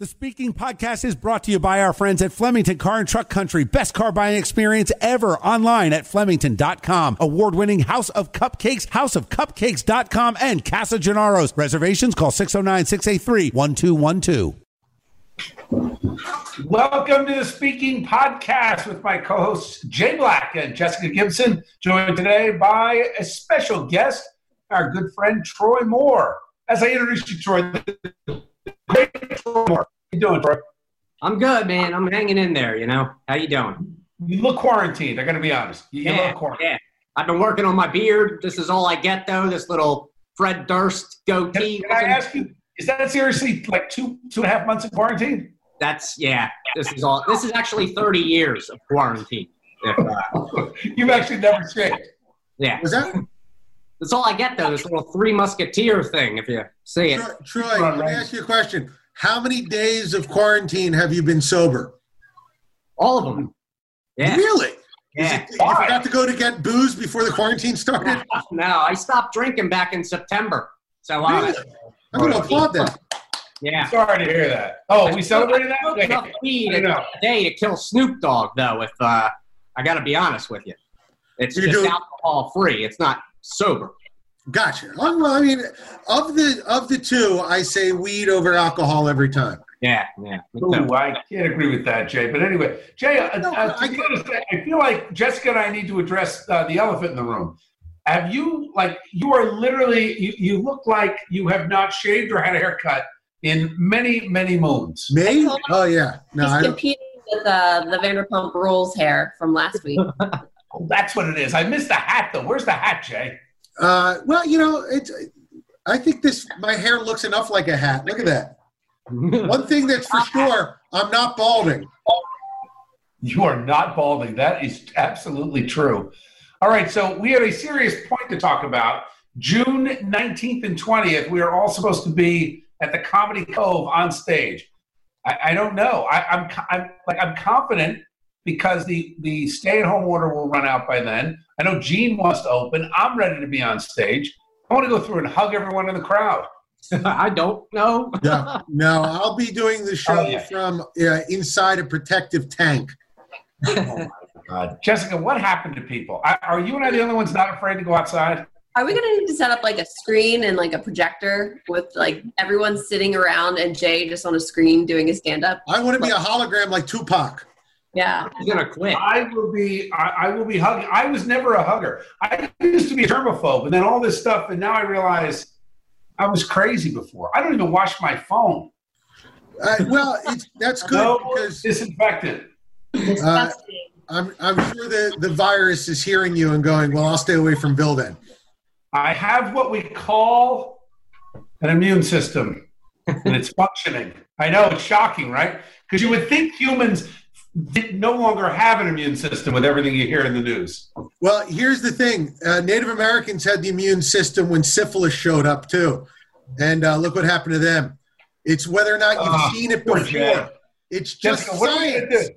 The Speaking Podcast is brought to you by our friends at Flemington Car and Truck Country. Best car buying experience ever online at Flemington.com. Award winning House of Cupcakes, houseofcupcakes.com, and Casa Gennaro's. Reservations call 609 683 1212. Welcome to the Speaking Podcast with my co hosts Jay Black and Jessica Gibson, joined today by a special guest, our good friend Troy Moore. As I introduce you, Troy, great Troy Moore. How you doing, Troy? I'm good, man. I'm hanging in there. You know, how you doing? You look quarantined. I got to be honest. You, you yeah, look quarantined. yeah. I've been working on my beard. This is all I get, though. This little Fred Durst goatee. Can, can I ask you? Is that seriously like two two and a half months of quarantine? That's yeah. This is all. This is actually 30 years of quarantine. Uh, You've actually never shaved. yeah, Was that that's all I get, though. This little Three Musketeer thing. If you see it, Troy? Troy let me ask you a question. How many days of quarantine have you been sober? all of them. Yeah. Really? Yeah. You forgot to go to get booze before the quarantine started? No, I stopped drinking back in September. So uh, Really? I'm going to applaud that. yeah. Sorry to hear that. Oh, we celebrated that? I smoked enough weed I in know. a day to kill Snoop Dogg, though. If uh, I got to be honest with you, it's You're just doing- alcohol free. It's not sober. Gotcha. Oh, well, I mean, of the of the two, I say weed over alcohol every time. Yeah, yeah. Ooh. I can't agree with that, Jay. But anyway, Jay, uh, No, uh, I to be get- honest, I feel like Jessica and I need to address uh, the elephant in the room. Have you, like, you are literally, you, you look like you have not shaved or had a haircut in many, many moons. Me? Oh yeah. No, He's I don't. competing with uh, the Vanderpump Rules hair from last week. Oh, that's what it is. I missed the hat, though. Where's the hat, Jay? Uh, well, you know, it's. I think this my hair looks enough like a hat. Look at that. One thing that's for sure, I'm not balding. You are not balding. That is absolutely true. All right, so we have a serious point to talk about. June 19th and 20th, we are all supposed to be at the Comedy Cove on stage. I, I don't know. I, I'm, I'm like I'm confident because the the stay at home order will run out by then. I know Gene wants to open. I'm ready to be on stage. I want to go through and hug everyone in the crowd. I don't know. No, no, I'll be doing the show Oh, yeah. from uh, inside a protective tank. oh God. Jessica, what happened to people? Are are you and I the only ones not afraid to go outside? Are we gonna need to set up like a screen and like a projector with like everyone sitting around and Jay just on a screen doing his stand up? I want to be a hologram like Tupac. Yeah. He's gonna quit. I will be. I, I will be hugging. I was never a hugger. I used to be a germaphobe, and then all this stuff, and now I realize I was crazy before. I don't even wash my phone. Uh, well, it's, that's good no because disinfectant. uh, I'm, I'm sure the, the virus is hearing you and going, well, I'll stay away from Bill then. I have what we call an immune system, and it's functioning. I know it's shocking, right? Because you would think humans did- no longer have an immune system with everything you hear in the news. Well, here's the thing uh, Native Americans had the immune system when syphilis showed up, too. And uh, look what happened to them. It's whether or not you've Ah, seen it before. Jay. It's just Jessica, what are we gonna science. do?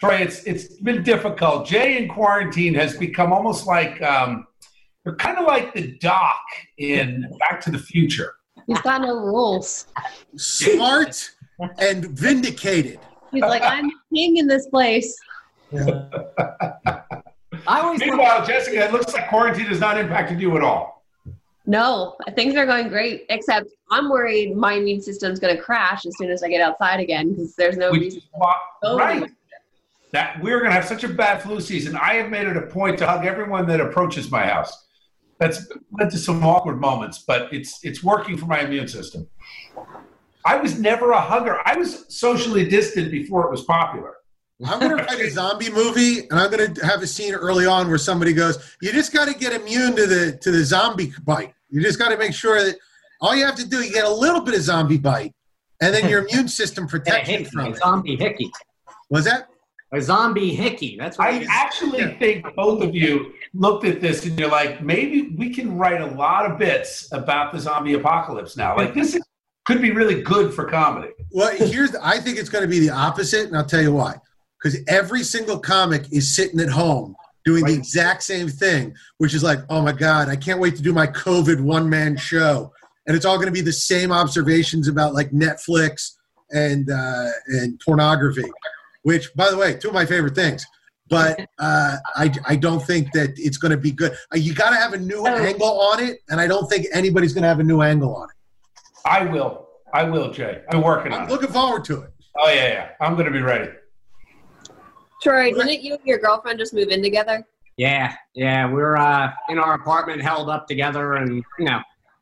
Troy, it's it's been difficult. Jay in quarantine has become almost like um, they're kind of like the doc in Back to the Future. He's got no rules. Smart and vindicated. He's like, I'm king in this place. I always look, Meanwhile, Jessica, it looks like quarantine has not impacted you at all. No, things are going great. Except I'm worried my immune system's gonna crash as soon as I get outside again because there's no Which reason. is why- right. That we're going to have such a bad flu season. I have made it a point to hug everyone that approaches my house. That's led to some awkward moments, but it's it's working for my immune system. I was never a hugger. I was socially distant before it was popular. I'm going to write a zombie movie, and I'm going to have a scene early on where somebody goes, "You just got to get immune to the to the zombie bite. You just got to make sure that all you have to do, you get a little bit of zombie bite, and then your immune system protects you from a it. zombie hickey. Was that? A zombie hickey. That's what I actually Yeah. think both of you looked at this and you're like, maybe we can write a lot of bits about the zombie apocalypse now. Like this is, could be really good for comedy. Well, here's I think it's going to be the opposite, and I'll tell you why. Because every single comic is sitting at home doing the exact same thing, which is like, oh my god, I can't wait to do my COVID one man show, and it's all going to be the same observations about like Netflix and uh, and pornography, which, by the way, two of my favorite things. But uh, I I don't think that it's going to be good. Uh, you got to have a new Oh. angle on it, and I don't think anybody's going to have a new angle on it. I will. I will, Jay. I'm working on I'm it. looking forward to it. Oh yeah, yeah. I'm going to be ready. Troy, didn't you and your girlfriend just move in together? Yeah, yeah, we're uh, in our apartment, held up together, and you know,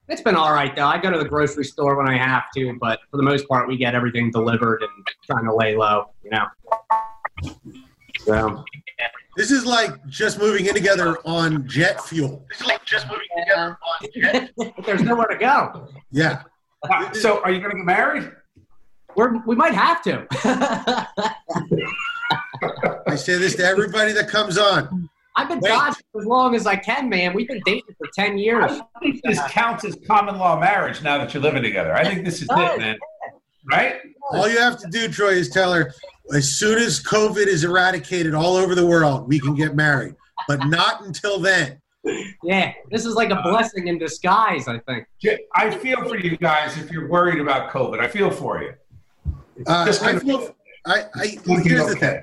it's been all right though. I go to the grocery store when I have to, but for the most part, we get everything delivered and trying to lay low, you know. So This is like just moving in together on jet fuel. Yeah. there's nowhere to go. Yeah. So, are you going to get married? We're we might have to. I say this to everybody that comes on. I've been Wait. dodging as long as I can, man. We've been dating for ten years. I think this counts as common law marriage now that you're living together. I think this is it, man. Right? All you have to do, Troy, is tell her as soon as COVID is eradicated all over the world, we can get married. But not until then. Yeah, this is like a blessing in disguise. I think. I feel for you guys if you're worried about COVID. I feel for you. It's Uh, just I feel I, I You'll be here's the thing.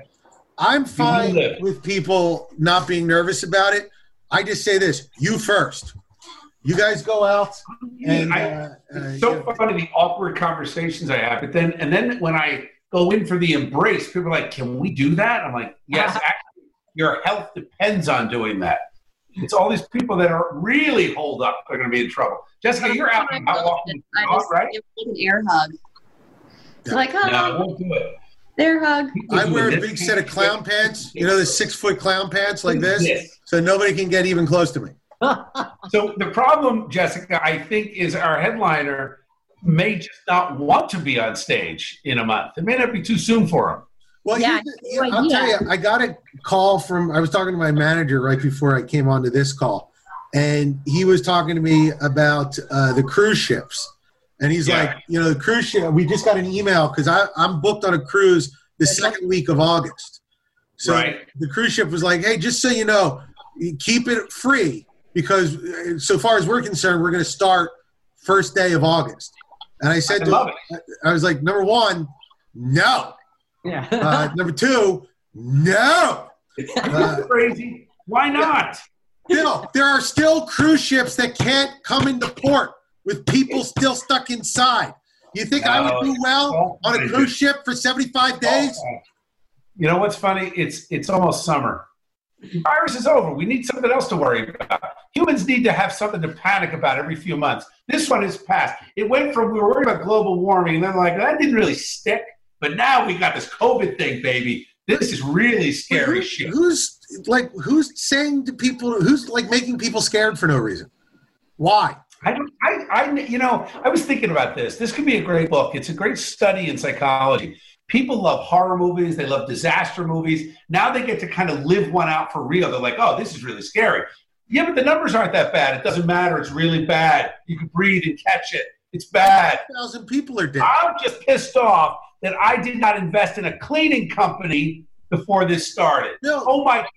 I'm fine with people not being nervous about it. I just say this: you first. You guys go out and I- uh, uh, It's so funny the awkward conversations I have, but then and then when I go in for the embrace, people are like, "Can we do that?" I'm like, "Yes, actually, your health depends on doing that." It's all these people that are really holed up They're going to be in trouble. Jessica, you're out oh and out walking the I dog, just right? give an air hug. Yeah. Like, No, I oh, won't do it. air hug. I wear a big set of clown pants. You know, the six foot clown pants like this, so nobody can get even close to me. So the problem, Jessica, I think, is our headliner may just not want to be on stage in a month. It may not be too soon for him. Well, Yeah, here's the- no I'll tell you, I got a call from. I was talking to my manager right before I came onto this call, and he was talking to me about uh, the cruise ships. And he's Yeah. like, you know, the cruise ship. We just got an email because I'm booked on a cruise the second week of August. So Right. the cruise ship was like, hey, just so you know, keep it free because uh, so far as we're concerned, we're going to start first day of August. And I said, I to him, I was like, number one, no. Yeah. Uh, number two, no. Uh, Crazy. Why not? Bill, there are still cruise ships that can't come into port with people still stuck inside. You think I would do well on a cruise ship for 75 days? You know what's funny? It's it's almost summer. The virus is over. We need something else to worry about. Humans need to have something to panic about every few months. This one is past. It went from we were worried about global warming, and then like that didn't really stick. But now we got this COVID thing, baby. This is really scary Who- shit. Who's like who's saying to people who's like making people scared for no reason? Why? I don't. I, I. You know, I was thinking about this. This could be a great book. It's a great study in psychology. People love horror movies. They love disaster movies. Now they get to kind of live one out for real. They're like, oh, this is really scary. Yeah, but the numbers aren't that bad. It doesn't matter. It's really bad. You can breathe and catch it. It's bad. thousand people are dead. I'm just pissed off that I did not invest in a cleaning company before this started. No. Oh my God.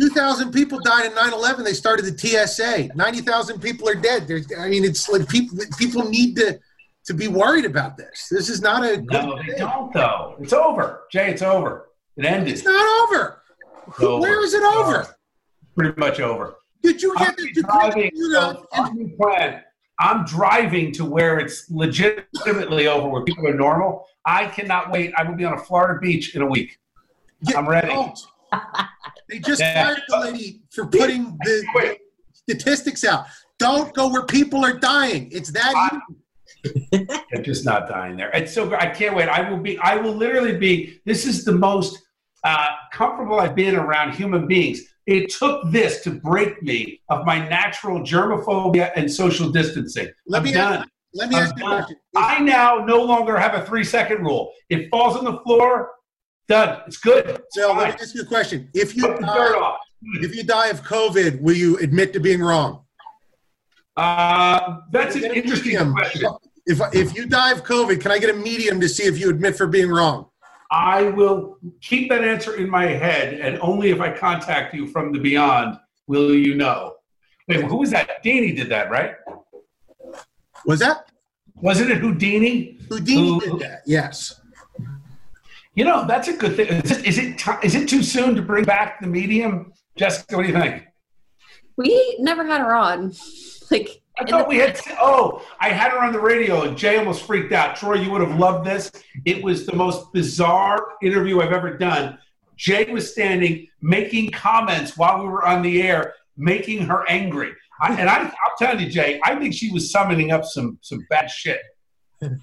2,000 people died in 9/11. They started the TSA. 90,000 people are dead. There's, I mean, it's like people people need to to be worried about this. This is not a good No, they thing. don't though. It's over. Jay, it's over. It ended. It's not over. over. Where is it over? Uh, pretty much over. Did you get the driving. you know, plan, I'm driving to where it's legitimately over, where people are normal. I cannot wait. I will be on a Florida beach in a week. I'm ready. They just Yeah. fired the lady for putting the Wait. statistics out. Don't go where people are dying. It's that I-. I'm just not dying there. It's so. I can't wait. I will be. I will literally be. This is the most uh, comfortable I've been around human beings. It took this to break me of my natural germophobia and social distancing. Let I'm me done. let me ask you a I'm question. I now no longer have a three second rule. It falls on the floor, done. It's good. It's Bill, let me ask you a question. If you Put the dirt die, off. if you die of COVID, will you admit to being wrong? Uh, that's an interesting question. If if you die of COVID, can I get a medium to see if you admit for being wrong? I will keep that answer in my head, and only if I contact you from the beyond will you know. Wait, who was that? Houdini did that, right? Was that Wasn't it Houdini? Houdini Who- did that? Yes. You know, that's a good thing. Is it, is it, ti- is it too soon to bring back the medium? Jessica, what do you think? We never had her on. Like, I thought we had. Oh, I had her on the radio, and Jay almost freaked out. Troy, you would have loved this. It was the most bizarre interview I've ever done. Jay was standing, making comments while we were on the air, making her angry. I, and I, I'll tell you, Jay, I think she was summoning up some some bad shit.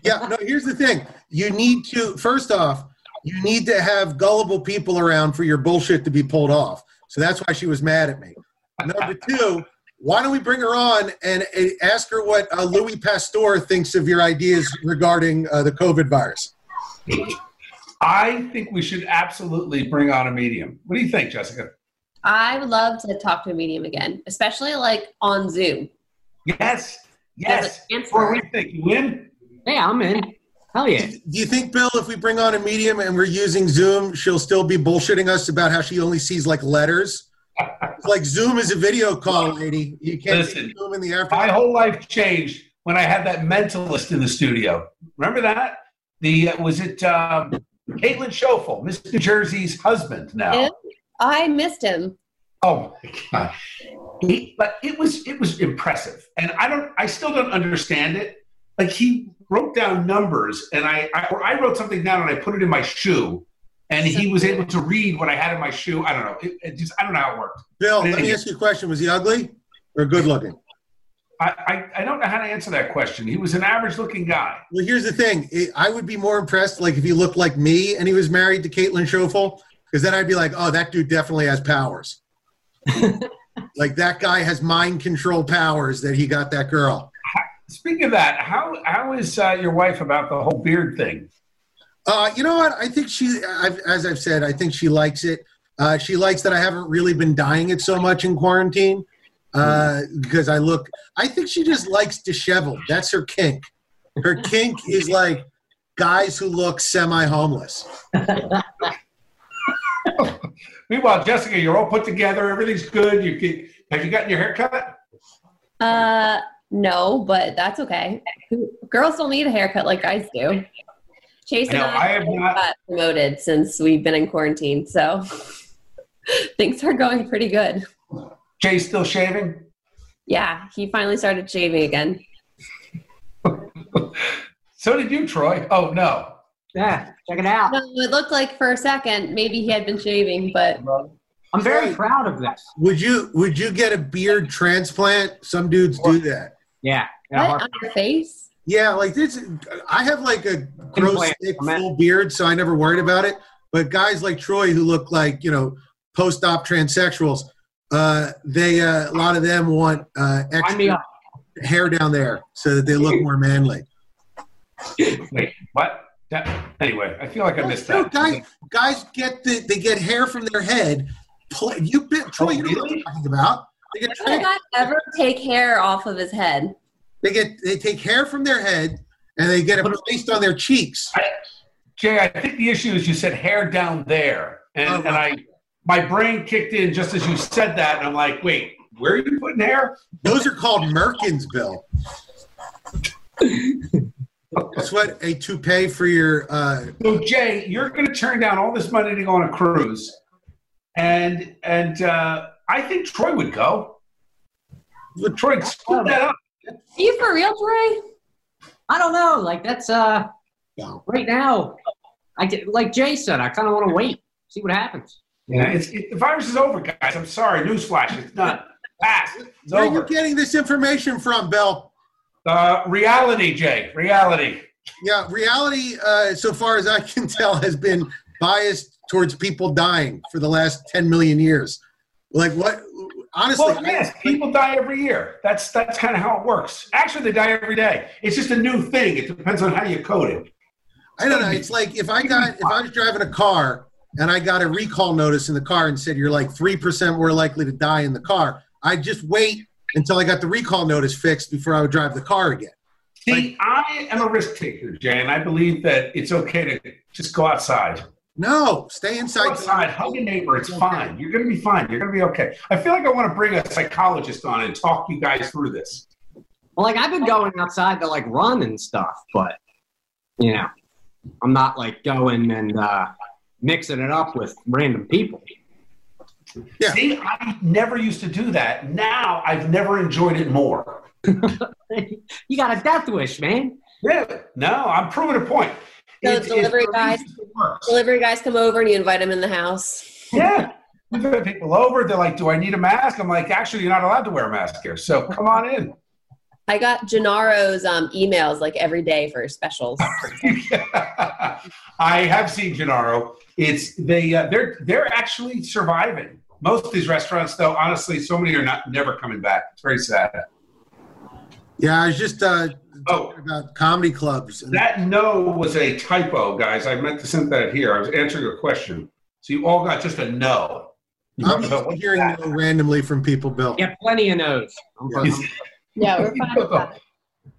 Yeah. No. Here's the thing. You need to first off, you need to have gullible people around for your bullshit to be pulled off. So that's why she was mad at me. Number two, why don't we bring her on and ask her what uh, Louis Pasteur thinks of your ideas regarding uh, the COVID virus? I think we should absolutely bring on a medium. What do you think, Jessica? I would love to talk to a medium again, especially like on Zoom. Yes, yes. an answer. What do you think? You win? Yeah, I'm in. Hell yeah. Do you think, Bill, if we bring on a medium and we're using Zoom, she'll still be bullshitting us about how she only sees like letters? Like Zoom is a video call, lady. You can't Listen, Zoom in the air. My whole life changed when I had that mentalist in the studio. Remember that? The uh, was it um, Caitlin Schofel, Miss New Jersey's husband now. Yeah. I missed him. Oh my god! He, but it was it was impressive, and I don't I still don't understand it. Like he wrote down numbers, and I I, or I wrote something down and I put it in my shoe, and he was able to read what I had in my shoe. I don't know. It, it just I don't know how it worked. Bill, let me ask you a question. Was he ugly or good looking? I, I, I don't know how to answer that question. He was an average looking guy. Well, here's the thing. It- I would be more impressed, like, if he looked like me and he was married to Caitlin Schofel, because then I'd be like, oh, that dude definitely has powers. like, that guy has mind control powers that he got that girl. Speaking of that, how how is uh, your wife about the whole beard thing? Uh, you know what? I think she, I've, as I've said, I think she likes it. Uh, she likes that I haven't really been dyeing it so much in quarantine uh, because I look. I think she just likes disheveled. That's her kink. Her kink is like guys who look semi-homeless. Meanwhile, Jessica, you're all put together. Everything's good. You get, have you gotten your hair cut? Uh, no, but that's okay. Girls don't need a haircut like guys do. Chase I and I, I have not- got promoted since we've been in quarantine, so things are going pretty good. Jay's still shaving. Yeah, he finally started shaving again. So did you, Troy. Oh no. Yeah, check it out. No, it looked like for a second maybe he had been shaving, but I'm very proud of this. Would you would you get a beard transplant? Some dudes do that. Yeah. yeah what on your face? Yeah, like this. I have like a gross, thick, full beard, so I never worried about it. But guys like Troy, who look like you know post-op transsexuals, uh, they uh, a lot of them want uh, extra hair down there so that they look more manly. Wait, what? That, anyway, I feel like I missed No, that. guys, guys get the, they get hair from their head. Pl- You been Troy, Oh, you know what I'm talking about. They did a guy ever take hair off of his head? They get they take hair from their head and they get it placed on their cheeks. I, Jay, I think the issue is you said hair down there, and, Oh, and I my brain kicked in just as you said that, and I'm like, wait, where are you putting hair? Those are called merkins, Bill. That's what a toupee for your. Uh, So Jay, you're going to turn down all this money to go on a cruise, and and uh, I think Troy would go. Troy, scoop that up. Are you for real, Troy? I don't know. Like that's uh No. right now. I get, like Jay said. I kind of want to wait, see what happens. Yeah, it's, it, the virus is over, guys. I'm sorry. Newsflash, it's done. Pass. It's where are you over. getting this information from, Bill? Uh, reality, Jay. Reality. Yeah, reality, uh, so far as I can tell, has been biased towards people dying for the last 10 million years. Like, what? Honestly, Well, yes, people die every year. That's that's kind of how it works. Actually, they die every day. It's just a new thing. It depends on how you code it. I, I don't know. It's like if I got if I was driving a car and I got a recall notice in the car and said you're like three percent more likely to die in the car, I'd just wait until I got the recall notice fixed before I would drive the car again. See, I am a risk taker, Jay, and I believe that it's okay to just go outside. No, stay Go inside. outside, hug a neighbor. It's fine. You're going to be fine. You're going to be okay. I feel like I want to bring a psychologist on and talk you guys through this. Well, like I've been going outside to like run and stuff, but you know, I'm not like going and uh, mixing it up with random people. Yeah. See, I never used to do that. Now I've never enjoyed it more. you got a death wish, man. Yeah. No, I'm proving a point. So It's- delivery it's- guys- Delivery guys come over and you invite them in the house. Yeah. We've had people over. They're like, "Do I need a mask?" I'm like, "Actually, you're not allowed to wear a mask here. So come on in." I got Gennaro's um, emails like every day for specials. I have seen Gennaro. It's they uh, they're they're actually surviving. Most of these restaurants, though, honestly, so many are not never coming back. It's very sad. Yeah, I was just uh, Oh. talking about comedy clubs. That no was a typo, guys. I meant to send that here. I was answering a question, so you all got just a no. I'm But used to what's hearing that? no randomly from people, Bill. Yeah, plenty of no's. I'm Yeah. from- Yeah, we're fine with that.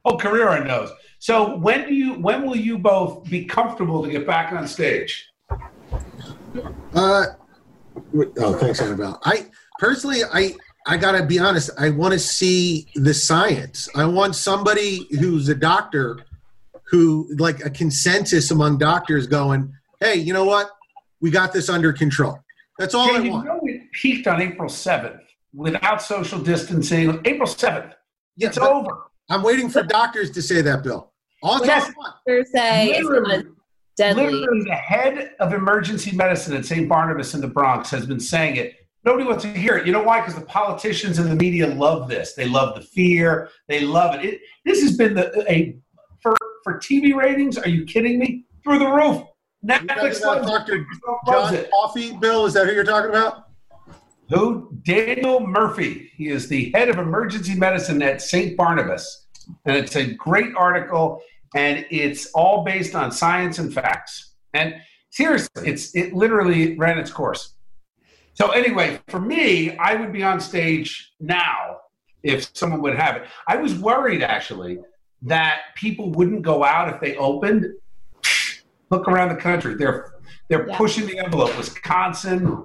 Oh, Carrera knows. So when do you? When will you both be comfortable to get back on stage? Uh, oh, thanks, Annabelle. I personally, I I gotta be honest. I want to see the science. I want somebody who's a doctor, who like a consensus among doctors, going, "Hey, you know what? We got this under control." That's all Jay, I you want. know it peaked on April seventh without social distancing. April seventh. Yeah, It's over. I'm waiting for doctors to say that, Bill. All Yes. I want. Doctors say Literally. Literally, the head of emergency medicine at St. Barnabas in the Bronx has been saying it. Nobody wants to hear it. You know why? Because the politicians and the media love this. They love the fear. They love it. it this has been the a for for TV ratings. Are you kidding me? Through the roof. Netflix loves, Dr. John it. Coffee, Bill? Is that who you're talking about? Who? Daniel Murphy. He is the head of emergency medicine at St. Barnabas. And it's a great article, and it's all based on science and facts. And seriously, it's it literally ran its course. So anyway, for me, I would be on stage now if someone would have it. I was worried actually that people wouldn't go out if they opened. Look around the country. They're they're Yeah. pushing the envelope. Wisconsin,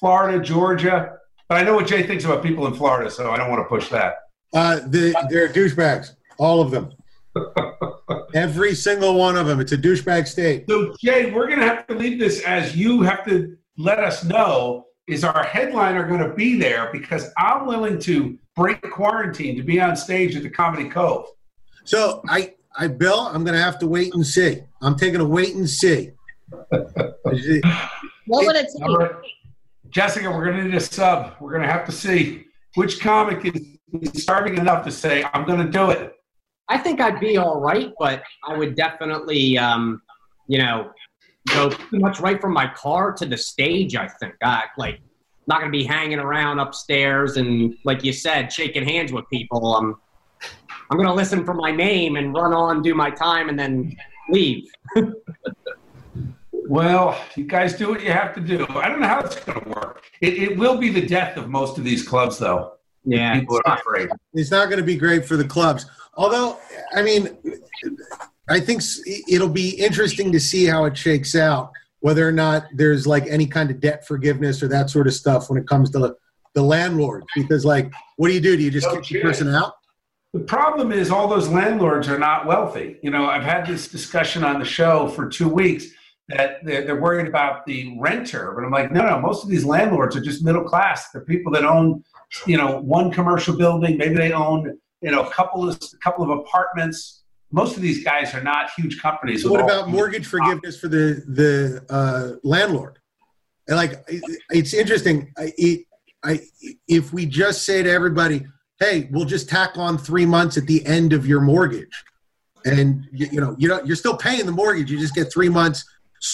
Florida, Georgia. But I know what Jay thinks about people in Florida, so I don't want to push that. Uh, the, they're douchebags, all of them. Every single one of them. It's a douchebag state. So Jay, we're going to have to leave this as you have to let us know is our headliner going to be there because I'm willing to break quarantine to be on stage at the Comedy Cove. So I, I, Bill, I'm going to have to wait and see. I'm taking a wait and see. What would it take? All right. Jessica, we're going to need a sub. We're going to have to see which comic is starving enough to say, I'm going to do it. I think I'd be all right, but I would definitely, um, you know, go pretty much right from my car to the stage. I think, I, like, not gonna be hanging around upstairs and, like you said, shaking hands with people. I'm, I'm gonna listen for my name and run on, do my time, and then leave. Well, you guys do what you have to do. I don't know how it's going to work. It, it will be the death of most of these clubs, though. Yeah, People are afraid. It's not going to be great for the clubs. Although, I mean, I think it'll be interesting to see how it shakes out, whether or not there's like any kind of debt forgiveness or that sort of stuff when it comes to the, the landlord. Because, like, what do you do? Do you just No kick the oh, person out? The problem is all those landlords are not wealthy. You know, I've had this discussion on the show for two weeks that they're, they're worried about the renter, but I'm like, no, no. Most of these landlords are just middle class. They're people that own, you know, one commercial building. Maybe they own, you know, a couple of a couple of apartments. Most of these guys are not huge companies. What about mortgage forgiveness for the the uh, landlord? And like, it's interesting. I, it, I, if we just say to everybody, "Hey, we'll just tack on three months at the end of your mortgage," and you, you know, you know, you're still paying the mortgage. You just get three months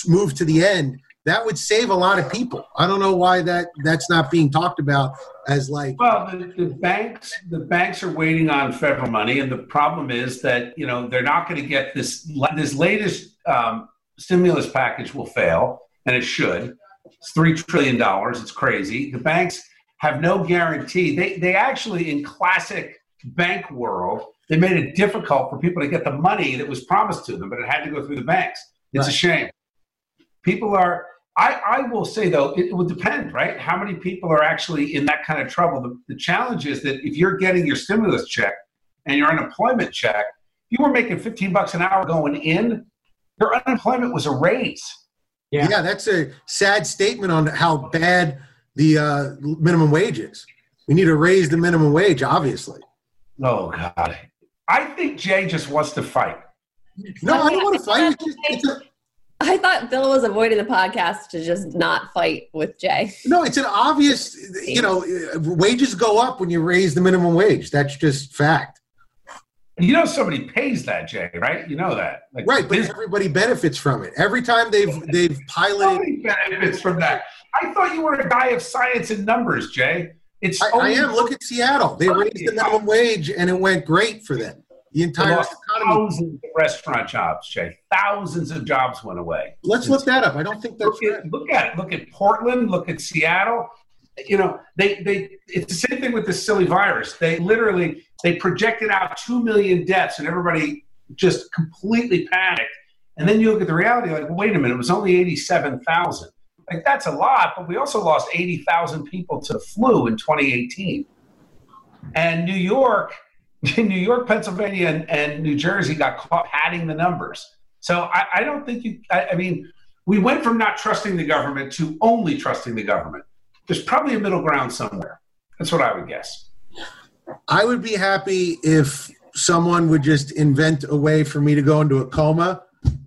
moved to the end. That would save a lot of people. I don't know why that that's not being talked about as like Well, the, the banks the banks are waiting on federal money, and the problem is that you know they're not going to get this. This latest um, stimulus package will fail, and it should. It's three trillion dollars. It's crazy. The banks have no guarantee. They they actually in classic bank world they made it difficult for people to get the money that was promised to them, but it had to go through the banks. It's a shame. People are. I, I will say though, it would depend, right? How many people are actually in that kind of trouble? The, the challenge is that if you're getting your stimulus check and your unemployment check, you were making 15 bucks an hour going in, your unemployment was a raise. Yeah. yeah. that's a sad statement on how bad the uh, minimum wage is. We need to raise the minimum wage, obviously. Oh God. I think Jay just wants to fight. No, I don't want to fight. It's just, it's a, I thought Bill was avoiding the podcast to just not fight with Jay. no, it's an obvious. You know, uh, wages go up when you raise the minimum wage. That's just fact. You know somebody pays that, Jay, right? You know that. Like Right, but everybody benefits from it. Every time they've they've piloted, nobody benefits from that. I thought you were a guy of science and numbers, Jay. It's I, I am. Look at Seattle. They raised the minimum wage, and it went great for them. The entire lost economy. thousands of restaurant jobs, Jay. Thousands of jobs went away. Let's look that up. I don't think that's Look right. at, look at it. Look at Portland. Look at Seattle. You know, they they. It's the same thing with this silly virus. They literally they projected out two million deaths, and everybody just completely panicked. And then you look at the reality, like, wait a minute, it was only eighty-seven thousand. Like that's a lot, but we also lost eighty thousand people to the flu in 2018. And New York, New York, Pennsylvania, and, and New Jersey got caught padding the numbers. So I, I don't think you. I, I mean, we went from not trusting the government to only trusting the government. There's probably a middle ground somewhere. That's what I would guess. I would be happy if someone would just invent a way for me to go into a coma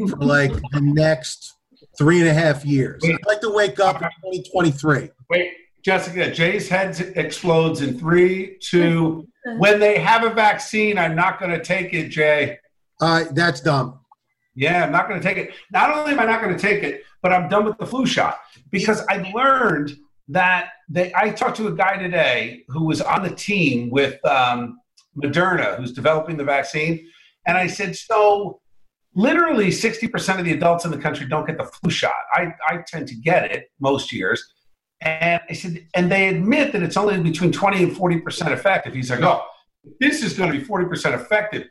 for like the next three and a half years. I'd like to wake up in 2023. Wait, Jessica, Jay's head explodes in three, two. When they have a vaccine, I'm not going to take it, Jay. Uh, that's dumb. Yeah, I'm not going to take it. Not only am I not going to take it, but I'm done with the flu shot because I've learned that they. I talked to a guy today who was on the team with um, Moderna, who's developing the vaccine, and I said, so literally 60% of the adults in the country don't get the flu shot. I, I tend to get it most years. And I said, and they admit that it's only between 20 and 40% effective. He's like, oh, this is going to be 40% effective.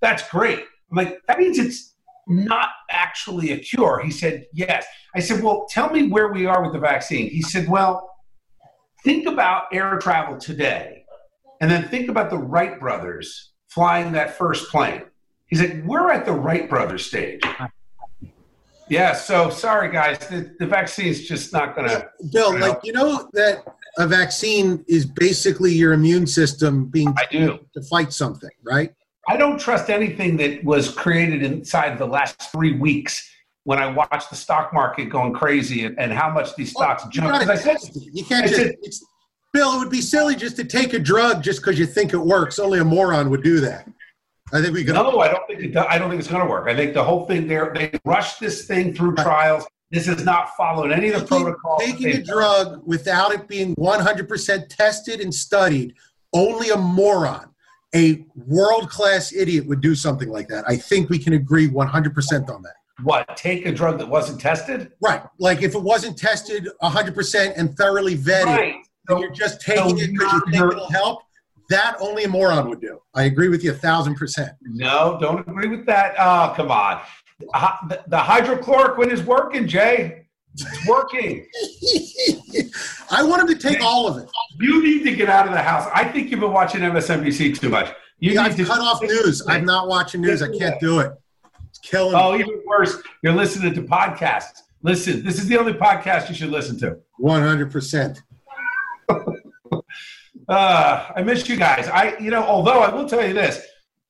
That's great. I'm like, that means it's not actually a cure. He said, yes. I said, well, tell me where we are with the vaccine. He said, well, think about air travel today, and then think about the Wright brothers flying that first plane. He's like, we're at the Wright brothers stage. Yeah, so sorry, guys. The, the is just not going to. Bill, like you know that a vaccine is basically your immune system being I do. to fight something, right? I don't trust anything that was created inside the last three weeks when I watched the stock market going crazy and, and how much these oh, stocks You jumped. I said. You can't I just. said- It's, Bill, it would be silly just to take a drug just because you think it works. Only a moron would do that. I think we could. no, I don't think it. I don't think it's going to work. I think the whole thing there, they rushed this thing through trials. This is not followed any of the Taking- protocols. Taking a drug without it being 100% tested and studied, only a moron, a world class idiot would do something like that. I think we can agree 100% on that. What? Take a drug that wasn't tested? Right. Like if it wasn't tested 100% and thoroughly vetted, Right. and you're just taking so it because you think it'll help, that only a moron would do. I agree with you a thousand percent. No, don't agree with that. Oh, come on. The, the hydrochloroquine is working, Jay. It's working. I want him to take all of it. You need to get out of the house. I think you've been watching MSNBC too much. You Yeah, need I've to cut off news. I'm not watching news. I can't do it. It's killing oh, me. Oh, even worse, you're listening to podcasts. Listen, this is the only podcast you should listen to. 100%. Uh, I miss you guys. I, you know, although I will tell you this,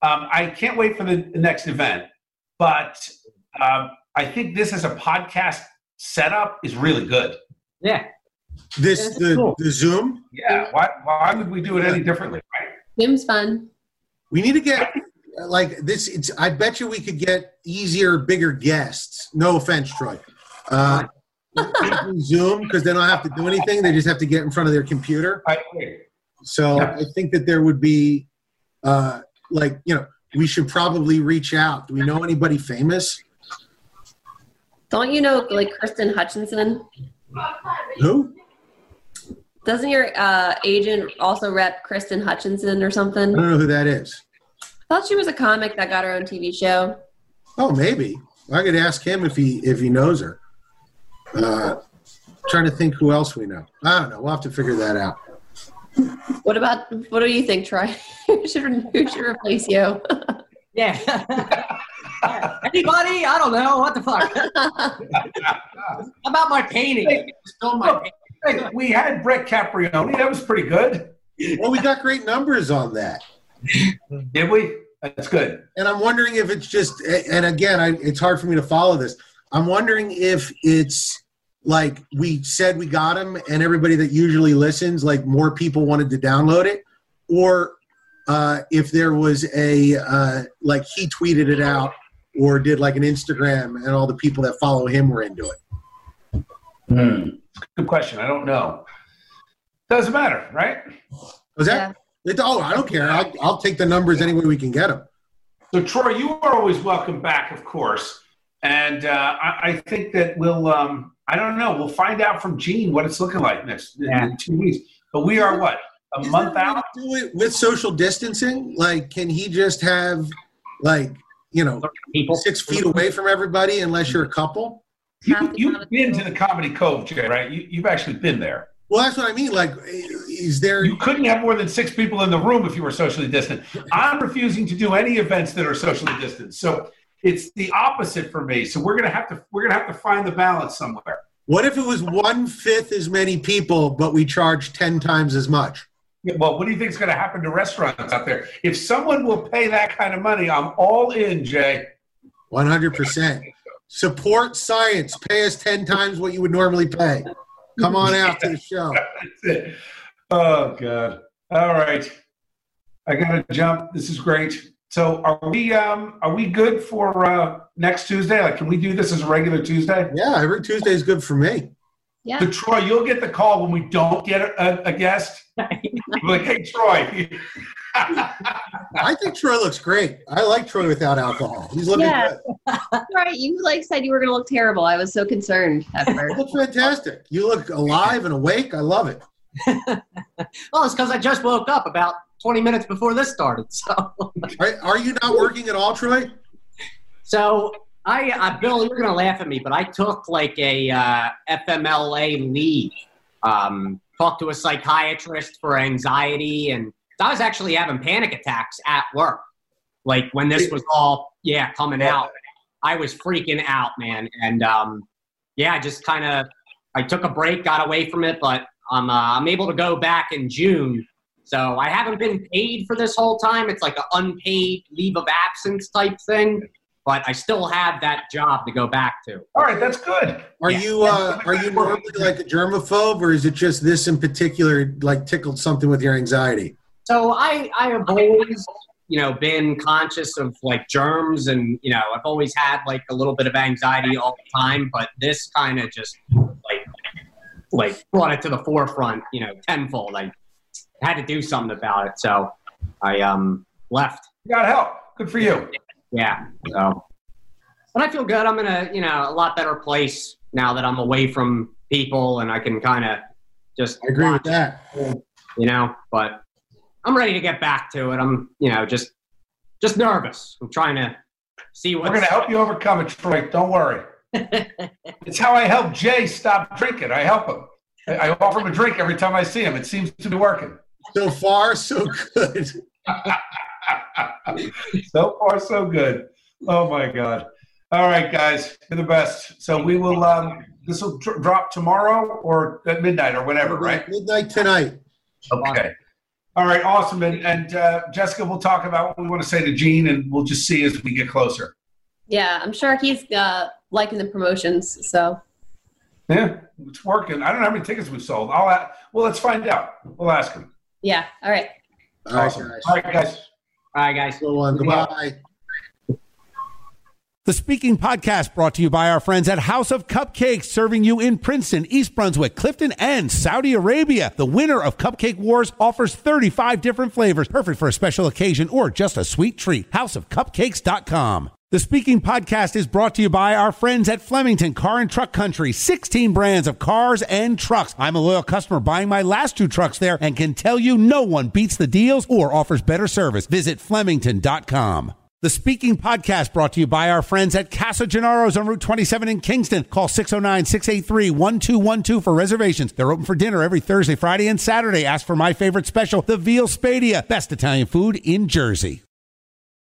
um, I can't wait for the next event. But um, I think this as a podcast setup is really good. Yeah. This, That's the, cool. the Zoom, Yeah. Why? Why would we do it any differently? Right? Jim's fun. we need to get like this. It's, I bet you we could get easier, bigger guests. No offense, Troy. Uh, Zoom because they don't have to do anything. They just have to get in front of their computer. I agree. So Yeah. I think that there would be, uh, like, you know, we should probably reach out. Do we know anybody famous? Don't you know like Kristen Hutchinson? Who? Doesn't your uh, agent also rep Kristen Hutchinson or something? I don't know who that is. I thought she was a comic that got her own TV show. Oh, maybe. I could ask him if he if he knows her. Uh, trying to think who else we know. I don't know. We'll have to figure that out. What about what do you think, Troy? who should who should replace you? Yeah. Yeah. Anybody? I don't know. What the fuck? How about my painting? Still my painting. Hey, we had Brett Caprioni. That was pretty good. Well, we got great numbers on that. Did we? That's good. And I'm wondering if it's just, and again, I, it's hard for me to follow this. I'm wondering if it's like we said we got him, and everybody that usually listens, like more people wanted to download it, or uh, if there was a uh, like he tweeted it out or did like an Instagram, and all the people that follow him were into it. Hmm. Good question. I don't know. Doesn't matter, right? Was that? It, oh, I don't care. I'll, I'll take the numbers any way we can get them. So, Troy, you are always welcome back, of course. And uh, I, I think that we'll, um, I don't know, we'll find out from Gene what it's looking like next in- Yeah. in two weeks. But we are what? A Is month there a way out? Do it with social distancing. Like, can he just have like you know People. six feet away from everybody unless you're a couple? You, Half the you've been to the Comedy Cove, Jay, right? You, you've actually been there. Well, that's what I mean. Like, is there? You couldn't have more than six people in the room if you were socially distant. I'm refusing to do any events that are socially distant. So it's the opposite for me. So we're gonna have to we're gonna have to find the balance somewhere. What if it was one fifth as many people, but we charge ten times as much? Yeah, Well, what do you think is going to happen to restaurants out there? If someone will pay that kind of money, I'm all in, Jay. One hundred percent. Support science. Pay us ten times what you would normally pay. Come on out to the show. That's it. Oh God. All right. I gotta jump. This is great. So are we um are we good for uh next Tuesday? Like can we do this as a regular Tuesday? Yeah, every Tuesday is good for me. Yeah. So Troy, you'll get the call when we don't get a, a, a guest. Like, hey Troy. I think Troy looks great. I like Troy without alcohol. He's looking Yeah. good. Right. You like said you were gonna look terrible. I was so concerned at first. look fantastic. You look alive and awake. I love it. Well, it's because I just woke up about 20 minutes before this started. So, Are, are you not working at all, Troy? so I, uh, Bill, you're gonna laugh at me, but I took like a uh, FMLA leave. Um, talked to a psychiatrist for anxiety, and I was actually having panic attacks at work. Like when this was all, yeah, coming out, I was freaking out, man. And um, yeah, I just kind of, I took a break, got away from it, but I'm, uh, I'm able to go back in June. So I haven't been paid for this whole time. It's like an unpaid leave of absence type thing, but I still have that job to go back to. All right, that's good. Are Yeah. you uh, are you normally like a germaphobe, or is it just this in particular like tickled something with your anxiety? So I, I have always, you know, been conscious of like germs and, you know, I've always had like a little bit of anxiety all the time, but this kind of just like, like brought it to the forefront, you know, tenfold. I had to do something about it. So I, um, left. You got help. Good for you. Yeah. So, but I feel good. I'm in a, you know, a lot better place now that I'm away from people and I can kind of just I agree with that. you know but i'm ready to get back to it i'm you know just just nervous i'm trying to see We're what's going to help you overcome it, Troy. Don't worry. It's how I help Jay stop drinking. I help him. I I offer him a drink every time I see him. It seems to be working. So far, so good. so far, so good. Oh my God! All right, guys, you're the best. So we will. Um, this will dr- drop tomorrow or at midnight or whenever, right? Midnight tonight. Okay. All right, awesome. And, and uh, Jessica, we'll talk about what we want to say to Gene, and we'll just see as we get closer. Yeah, I'm sure he's uh, liking the promotions. So Yeah, it's working. I don't know how many tickets we've sold. I'll. a- Well, let's find out. We'll ask him. Yeah. All right. All right, Awesome. guys. All right, guys. all right guys Go on. Goodbye. The Speaking Podcast brought to you by our friends at House of Cupcakes, serving you in Princeton, East Brunswick, Clifton, and Saudi Arabia. The winner of Cupcake Wars offers 35 different flavors, perfect for a special occasion or just a sweet treat. HouseofCupcakes.com. The Speaking Podcast is brought to you by our friends at Flemington Car and Truck Country, 16 brands of cars and trucks. I'm a loyal customer buying my last two trucks there and can tell you no one beats the deals or offers better service. Visit Flemington.com. The Speaking Podcast brought to you by our friends at Casa Gennaro's on Route 27 in Kingston. Call 609-683-1212 for reservations. They're open for dinner every Thursday, Friday, and Saturday. Ask for my favorite special, the Veal Spadia, best Italian food in Jersey.